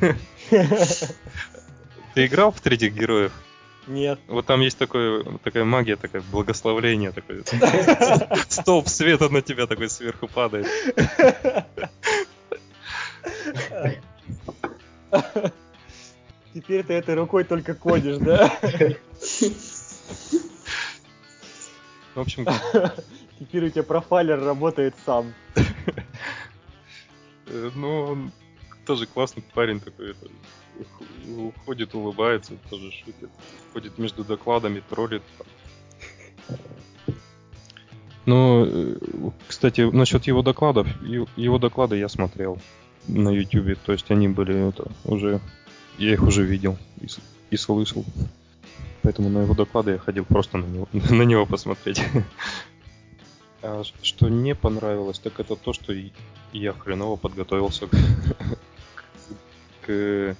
Speaker 1: Ты играл в третьих героев?
Speaker 3: Нет.
Speaker 1: Вот там есть такое, такая магия, такое благословление, такое. Столб света на тебя такой сверху падает.
Speaker 3: Теперь ты этой рукой только кодишь, да?
Speaker 1: В общем...
Speaker 3: Теперь у тебя профайлер работает сам.
Speaker 1: Э, ну, он тоже классный парень такой. Это, уходит, улыбается, тоже шутит. Ходит между докладами, троллит. Ну, э, кстати, насчет его докладов, его доклады я смотрел на YouTube, то есть они были это уже я их уже видел и, и слышал. Поэтому на его доклады я ходил просто на него, на него посмотреть. А что не понравилось, так это то, что я хреново подготовился к, к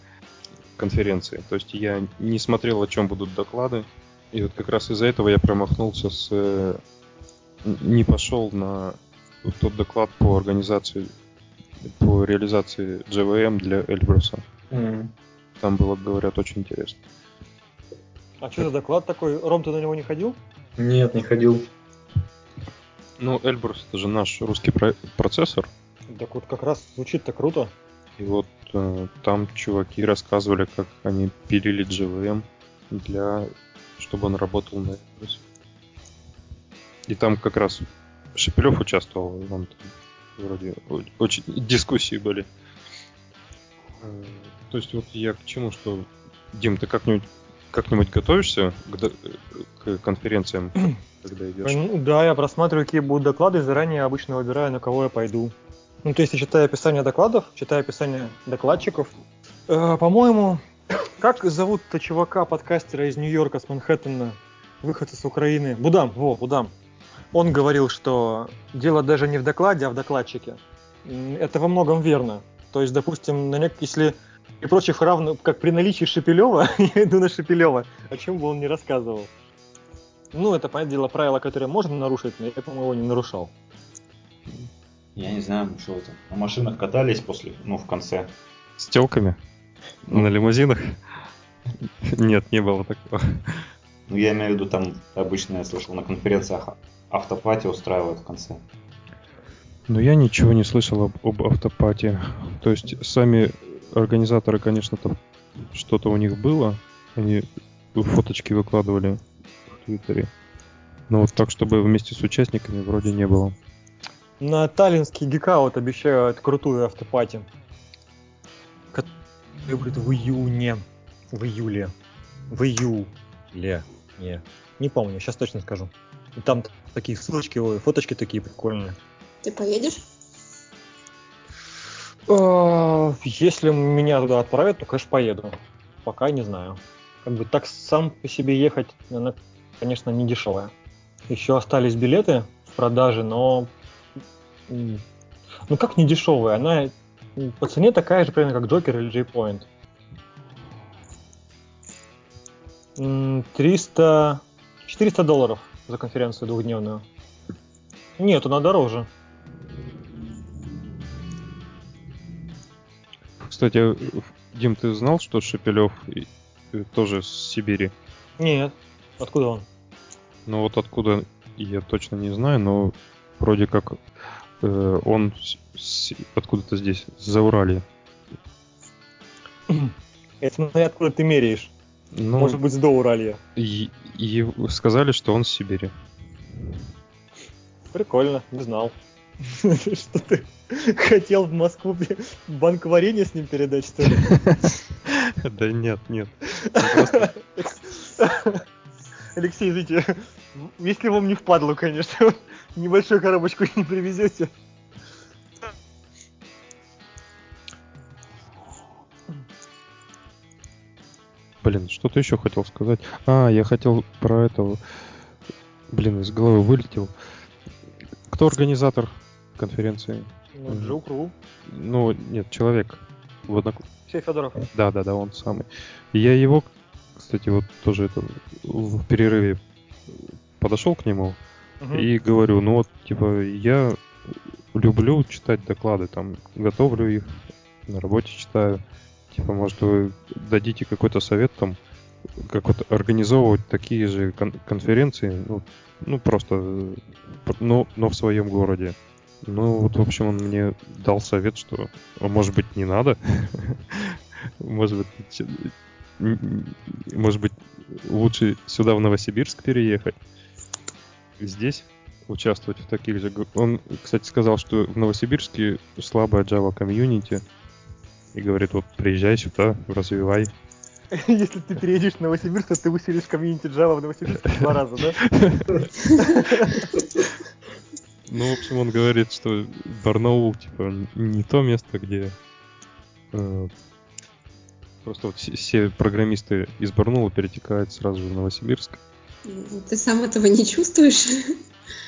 Speaker 1: конференции. То есть я не смотрел, о чем будут доклады. И вот как раз из-за этого я промахнулся с... Не пошел на тот доклад по организации, по реализации JVM для Эльбруса. Mm. Там было, говорят, очень интересно.
Speaker 3: А что за доклад такой? Ром, ты на него не ходил?
Speaker 5: Нет, не ходил.
Speaker 1: Ну, Эльбрус это же наш русский про- процессор.
Speaker 3: Так вот как раз звучит-то круто.
Speaker 1: И вот э, там чуваки рассказывали, как они пилили GVM для чтобы он работал на Эльбрусе. И там как раз Шепелев участвовал, он там вроде очень дискуссии были. Э, то есть вот я к чему, что, Дим, ты как-нибудь как-нибудь готовишься к, к конференциям, когда идешь?
Speaker 3: Да, я просматриваю, какие будут доклады, заранее обычно выбираю, на кого я пойду. Ну, то есть я читаю описание докладов, читаю описание докладчиков. Э, по-моему, как зовут-то чувака, подкастера из Нью-Йорка, с Манхэттена? выходцы с Украины, Будам, во, Будам, он говорил, что дело даже не в докладе, а в докладчике. Это во многом верно. То есть, допустим, на нек... если и прочих равно, как при наличии Шепелева, я иду на Шепелева, о чем бы он не рассказывал. Ну, это, понятное дело, правило, которое можно нарушить, но я, по-моему, его не нарушал.
Speaker 2: Я не знаю, что это. На машинах катались после, ну, в конце.
Speaker 1: С телками? Ну. На лимузинах? Нет, не было такого.
Speaker 2: Ну, я имею в виду, там обычно я слышал на конференциях автопати устраивают в конце.
Speaker 1: Ну, я ничего не слышал об, об автопате. То есть сами организаторы, конечно, там что-то у них было. Они фоточки выкладывали в Твиттере. Но вот так, чтобы вместе с участниками, вроде не было.
Speaker 3: На Таллинский гикаут обещают крутую автопати. Которая будет в июне. В июле. В июле. Не. Не помню, сейчас точно скажу. И там такие ссылочки, ой, фоточки такие прикольные.
Speaker 4: Ты поедешь?
Speaker 3: А, если меня туда отправят, то, конечно, поеду. Пока не знаю. Как бы так сам по себе ехать, она, конечно, не дешевая. Еще остались билеты в продаже, но ну как не дешевая, она по цене такая же примерно как Джокер или J-Point. 300... 400 долларов за конференцию двухдневную. Нет, она дороже.
Speaker 1: Кстати, Дим, ты знал, что Шепелев тоже с Сибири?
Speaker 3: Нет. Откуда он?
Speaker 1: Ну вот откуда я точно не знаю, но вроде как э, он с, откуда-то здесь, за Урале.
Speaker 3: Это смотря откуда ты меряешь. Ну, Может быть, до Уралья.
Speaker 1: И, и сказали, что он с Сибири.
Speaker 3: Прикольно, не знал. Что ты хотел в Москву банк варенья с ним передать, что ли?
Speaker 1: Да нет, нет.
Speaker 3: Алексей, извините, если вам не впадло, конечно, небольшую коробочку не привезете.
Speaker 1: Блин, что-то еще хотел сказать. А, я хотел про этого... Блин, из головы вылетел. Кто организатор конференции?
Speaker 3: Ну, Джо Кру.
Speaker 1: Ну, нет, человек. В однок...
Speaker 3: Алексей Федоров.
Speaker 1: Да, да, да, он самый. я его, кстати, вот тоже это в перерыве подошел к нему угу. и говорю, ну вот, типа, я люблю читать доклады, там, готовлю их, на работе читаю. Типа, может, вы дадите какой-то совет там, как вот организовывать такие же кон- конференции, ну, ну просто, но, но в своем городе. Ну, вот, в общем, он мне дал совет, что, а может быть, не надо. Может быть, может быть, лучше сюда, в Новосибирск, переехать. Здесь участвовать в таких же... Он, кстати, сказал, что в Новосибирске слабая Java комьюнити, и говорит, вот приезжай сюда, развивай.
Speaker 3: Если ты переедешь в Новосибирск, то ты усилишь комьюнити Java в Новосибирске в два раза, да?
Speaker 1: Ну, в общем, он говорит, что Барнаул, типа, не то место, где э, просто вот все программисты из Барнаула перетекают сразу в Новосибирск.
Speaker 4: Ты сам этого не чувствуешь?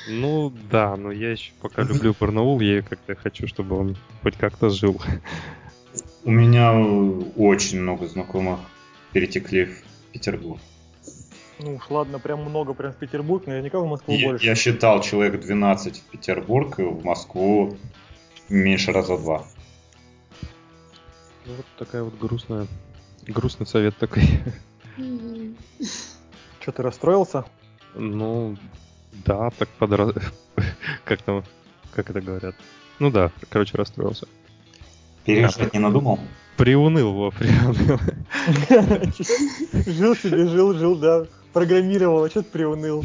Speaker 1: Ну да, но я еще пока люблю Барнаул, я как-то хочу, чтобы он хоть как-то жил.
Speaker 2: У меня очень много знакомых перетекли в Петербург.
Speaker 3: Ну уж ладно, прям много, прям в Петербург, наверняка в Москву
Speaker 2: я,
Speaker 3: больше.
Speaker 2: Я считал человек 12 в Петербург и в Москву меньше раза два.
Speaker 1: Ну, вот такая вот грустная, грустный совет такой.
Speaker 3: Что, ты расстроился?
Speaker 1: Ну, да, так подра... как там, как это говорят? Ну да, короче, расстроился.
Speaker 2: Переезжать не надумал?
Speaker 1: Приуныл, во, приуныл.
Speaker 3: Жил себе, жил, жил, да. Программировал, а что ты приуныл?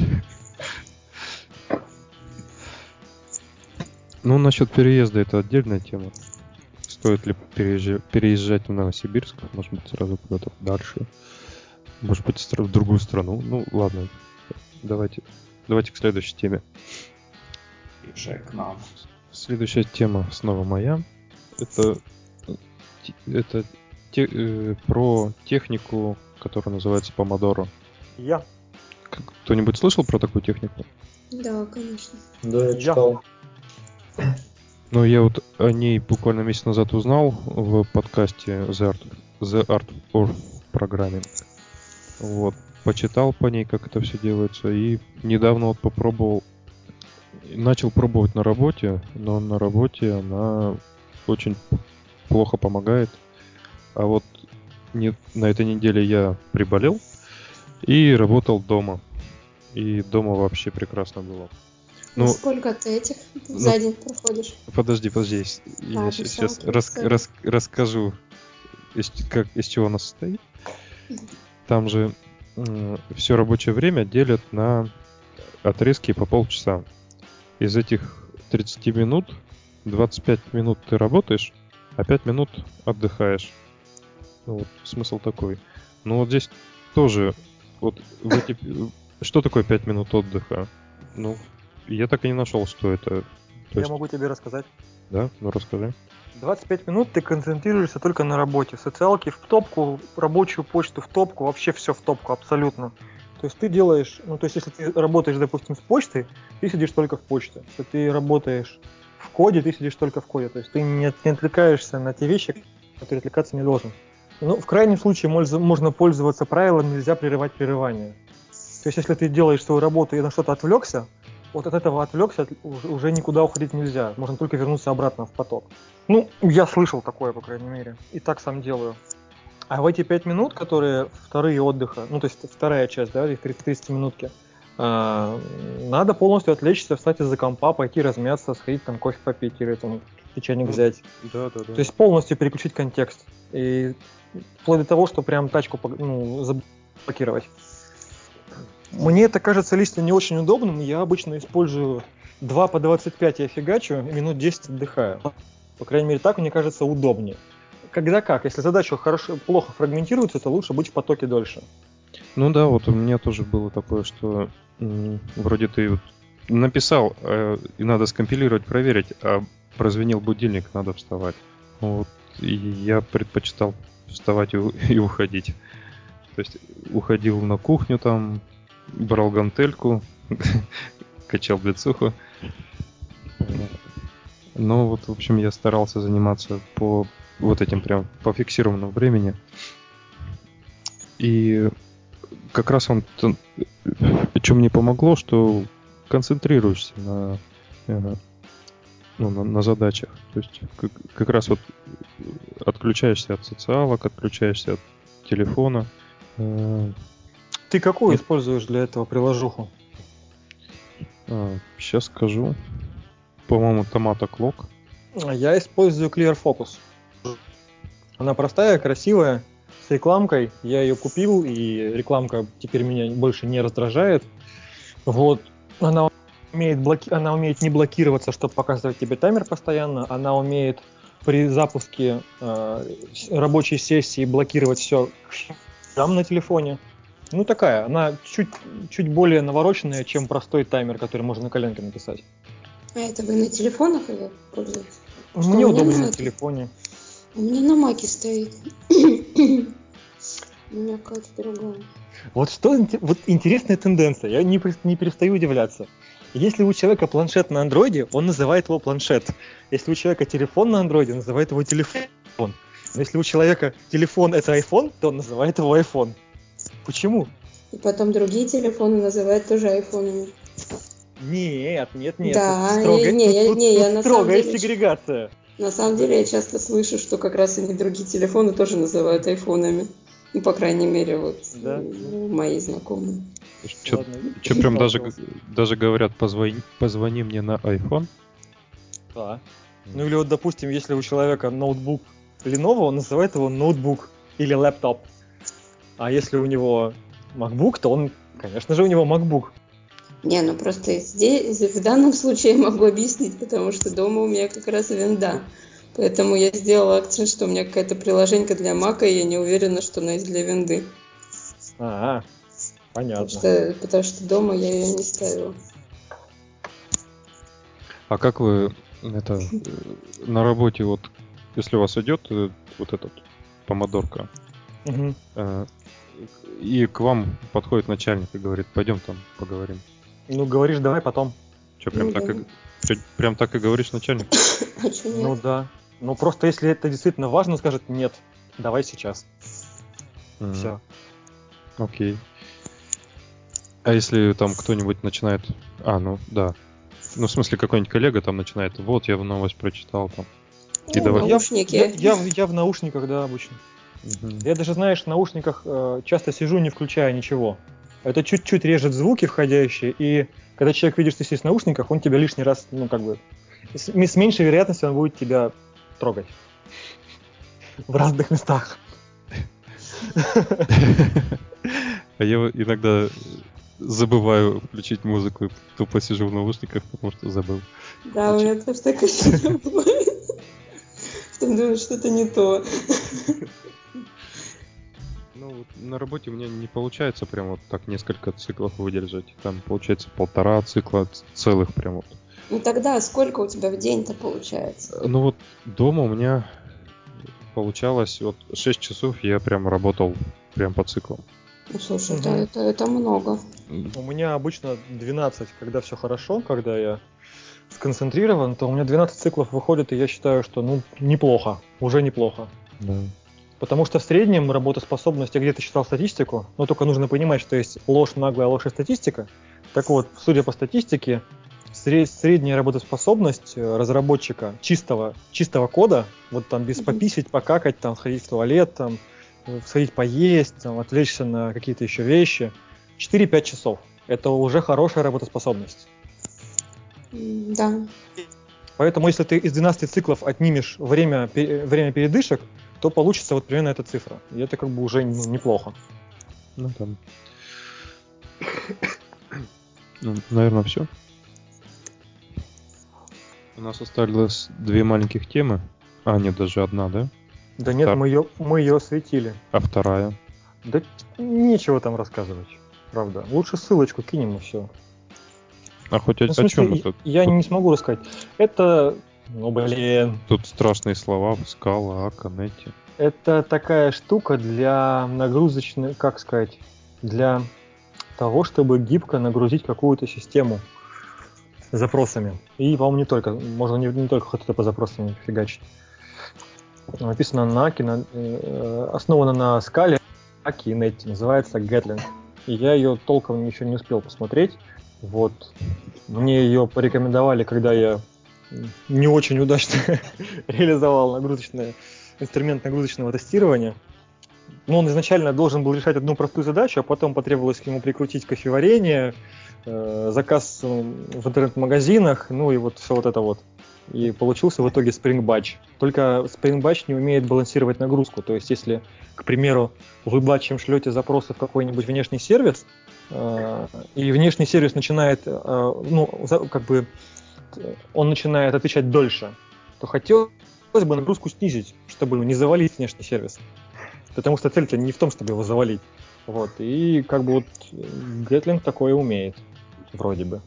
Speaker 1: Ну, насчет переезда это отдельная тема. Стоит ли переезжать, переезжать в Новосибирск? Может быть, сразу куда-то дальше. Может быть, в другую страну. Ну, ладно. Давайте, давайте к следующей теме.
Speaker 2: Езжай к нам.
Speaker 1: Следующая тема снова моя. Это это те, э, про технику, которая называется Помодоро.
Speaker 3: Я.
Speaker 1: кто-нибудь слышал про такую технику?
Speaker 4: Да, конечно.
Speaker 5: Да, я читал.
Speaker 1: Ну, я вот о ней буквально месяц назад узнал в подкасте The Art, The Art of Programming. Вот. Почитал по ней, как это все делается, и недавно вот попробовал, начал пробовать на работе, но на работе она очень плохо помогает. А вот не, на этой неделе я приболел и работал дома. И дома вообще прекрасно было.
Speaker 4: Ну, сколько ты этих ну, за день проходишь?
Speaker 1: Подожди, подожди. Я а, сейчас рас, рас, расскажу, из, как, из чего она состоит. Там же э, все рабочее время делят на отрезки по полчаса. Из этих 30 минут 25 минут ты работаешь, а 5 минут отдыхаешь. Ну, вот смысл такой. Ну вот здесь тоже вот в эти... Что такое 5 минут отдыха? Ну, я так и не нашел, что это. То
Speaker 3: я есть... могу тебе рассказать.
Speaker 1: Да? Ну расскажи.
Speaker 3: 25 минут ты концентрируешься только на работе. Социалки в топку, рабочую почту в топку, вообще все в топку, абсолютно. То есть ты делаешь, ну то есть если ты работаешь, допустим, с почтой, ты сидишь только в почте. Если ты работаешь в коде, ты сидишь только в коде. То есть ты не, не отвлекаешься на те вещи, которые отвлекаться не должен. Ну, в крайнем случае можно пользоваться правилом «нельзя прерывать прерывание». То есть если ты делаешь свою работу и на что-то отвлекся, вот от этого отвлекся, уже никуда уходить нельзя. Можно только вернуться обратно в поток. Ну, я слышал такое, по крайней мере. И так сам делаю. А в эти пять минут, которые вторые отдыха, ну, то есть вторая часть, да, их 30 минутки, э, надо полностью отвлечься, встать из-за компа, пойти размяться, сходить там кофе попить или там печенье взять.
Speaker 1: Да, да, да.
Speaker 3: То есть полностью переключить контекст. И вплоть до того, что прям тачку ну, заблокировать. Мне это кажется лично не очень удобным. Я обычно использую 2 по 25 я фигачу, минут 10 отдыхаю. По крайней мере, так мне кажется удобнее. Когда как? Если задача хорошо, плохо фрагментируется, то лучше быть в потоке дольше.
Speaker 1: Ну да, вот у меня тоже было такое, что м- вроде ты вот написал, э, и надо скомпилировать, проверить, а прозвенел будильник, надо вставать. Вот, и я предпочитал вставать и, и уходить. То есть уходил на кухню там, брал гантельку, качал блицуху. Но вот, в общем, я старался заниматься по вот этим прям по фиксированному времени. И как раз он, что мне помогло, что концентрируешься на, э, ну, на, на задачах. То есть как, как раз вот отключаешься от социалок, отключаешься от телефона. Э,
Speaker 3: ты какую Нет. используешь для этого приложуху?
Speaker 1: А, сейчас скажу. По-моему, Tomato Clock.
Speaker 3: Я использую Clear Focus. Она простая, красивая, с рекламкой. Я ее купил, и рекламка теперь меня больше не раздражает. Вот. Она умеет, блоки... она умеет не блокироваться, чтобы показывать тебе таймер постоянно. Она умеет при запуске э, рабочей сессии блокировать все там на телефоне. Ну, такая, она чуть, чуть более навороченная, чем простой таймер, который можно на коленке написать.
Speaker 4: А это вы на телефонах или пользуетесь?
Speaker 3: Мне удобно на, на телефоне.
Speaker 4: У меня на маке стоит. У меня какая-то другая.
Speaker 3: Вот что вот интересная тенденция, я не, не перестаю удивляться. Если у человека планшет на андроиде, он называет его планшет. Если у человека телефон на андроиде, он называет его телефон. Но если у человека телефон это iPhone, то он называет его iPhone. Почему?
Speaker 4: И потом другие телефоны называют тоже айфонами.
Speaker 3: Нет, нет, нет.
Speaker 4: Да, строгая, не, не,
Speaker 3: тут,
Speaker 4: не,
Speaker 3: тут,
Speaker 4: я на
Speaker 3: строгая
Speaker 4: деле,
Speaker 3: сегрегация.
Speaker 4: На самом деле я часто слышу, что как раз они другие телефоны тоже называют айфонами. Ну, по крайней мере, вот да? мои знакомые.
Speaker 1: Что, прям даже, даже говорят, позвони, позвони мне на iPhone?
Speaker 3: Да. Ну или вот, допустим, если у человека ноутбук Lenovo, он называет его ноутбук или лэптоп. А если у него MacBook, то он, конечно же, у него MacBook.
Speaker 4: Не, ну просто здесь, в данном случае я могу объяснить, потому что дома у меня как раз винда. Поэтому я сделала акцент, что у меня какая-то приложенька для Мака, и я не уверена, что она есть для винды.
Speaker 3: А, понятно.
Speaker 4: Потому что, потому что дома я ее не ставила.
Speaker 1: А как вы это на работе вот, если у вас идет э, вот этот помодорка, угу. и к вам подходит начальник и говорит, пойдем там поговорим.
Speaker 3: Ну, говоришь, давай потом.
Speaker 1: Что, прям,
Speaker 4: Ну
Speaker 1: так
Speaker 4: да.
Speaker 1: и, чё, прям так и говоришь начальник?
Speaker 3: Ну да. Ну просто если это действительно важно, скажет нет, давай сейчас.
Speaker 1: Мгм.
Speaker 3: Все.
Speaker 1: Окей. А если там кто-нибудь начинает... А, ну да. Ну, в смысле, какой-нибудь коллега там начинает, вот, я новость прочитал там. И
Speaker 4: Ну,
Speaker 1: давай.
Speaker 4: наушники.
Speaker 3: Я, я, в- я в наушниках, да, обычно.
Speaker 1: Мгм.
Speaker 3: Я даже, знаешь, в наушниках э, часто сижу, не включая ничего. Это чуть-чуть режет звуки входящие, и когда человек видит, что ты сидишь в наушниках, он тебя лишний раз, ну, как бы, с, с меньшей вероятностью он будет тебя трогать. В разных местах.
Speaker 1: А я иногда забываю включить музыку и тупо сижу в наушниках, потому что забыл.
Speaker 4: Да, у меня тоже такое всегда бывает. Потом думаю, что-то не то.
Speaker 1: Ну, вот на работе у меня не получается прям вот так несколько циклов выдержать. Там получается полтора цикла целых прям вот.
Speaker 4: Ну тогда сколько у тебя в день-то получается?
Speaker 1: Ну вот дома у меня получалось вот 6 часов я прям работал прям по циклам.
Speaker 4: Ну слушай, это,
Speaker 3: Мгм.
Speaker 4: это, это много.
Speaker 3: У меня обычно 12, когда все хорошо, когда я сконцентрирован, то у меня 12 циклов выходит, и я считаю, что ну неплохо, уже неплохо.
Speaker 1: Да.
Speaker 3: Потому что в среднем работоспособность, я где-то читал статистику, но только нужно понимать, что есть ложь наглая, ложь и статистика. Так вот, судя по статистике, сре- средняя работоспособность э, разработчика чистого, чистого кода, вот там без пописить, покакать, там, сходить в туалет, там, сходить поесть, там, отвлечься на какие-то еще вещи, 4-5 часов. Это уже хорошая работоспособность.
Speaker 4: Да.
Speaker 3: Поэтому если ты из 12 циклов отнимешь время, время передышек, то получится вот примерно эта цифра. И это как бы уже ну, неплохо.
Speaker 1: Ну там. Ну, наверное, все. У нас осталось две маленьких темы. А, нет, даже одна, да?
Speaker 3: Да нет,
Speaker 1: Так.
Speaker 3: мы ее, мы ее осветили.
Speaker 1: А вторая?
Speaker 3: Да нечего там рассказывать. Правда. Лучше ссылочку кинем и все.
Speaker 1: А хоть
Speaker 3: Ну,
Speaker 1: о
Speaker 3: смысле,
Speaker 1: чем это?
Speaker 3: я
Speaker 1: Тут,
Speaker 3: не смогу рассказать. Это, ну блин,
Speaker 1: тут страшные слова. Скала, Ака, Нети.
Speaker 3: это такая штука для нагрузочной, как сказать, для того, чтобы гибко нагрузить какую-то систему запросами. И, по-моему, не только. Можно не, не только HTTP запросами фигачить. Написано на Аки, на, э, основано на скале Аки и Netty, называется Gatling. И я ее толком еще не успел посмотреть. Вот. Мне ее порекомендовали, когда я не очень удачно реализовал нагрузочное, инструмент нагрузочного тестирования. Но он изначально должен был решать одну простую задачу, а потом потребовалось к нему прикрутить кофеварение, э, заказ э, в интернет-магазинах, ну и вот все вот это вот. И получился в итоге Batch. Только Batch не умеет балансировать нагрузку. То есть, если, к примеру, вы батчем шлете запросы в какой-нибудь внешний сервис, э, и внешний сервис начинает, э, ну, за- как бы, э, он начинает отвечать дольше, то хотелось бы нагрузку снизить, чтобы не завалить внешний сервис. Потому что цель-то не в том, чтобы его завалить. Вот. И как бы вот Gatling такое умеет. Вроде бы.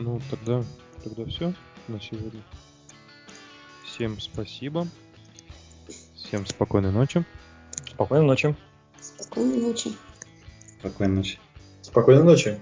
Speaker 1: Ну, тогда, тогда все на сегодня. Всем спасибо. Всем спокойной ночи.
Speaker 3: Спокойной ночи.
Speaker 4: Спокойной ночи.
Speaker 2: Спокойной ночи.
Speaker 5: Спокойной ночи.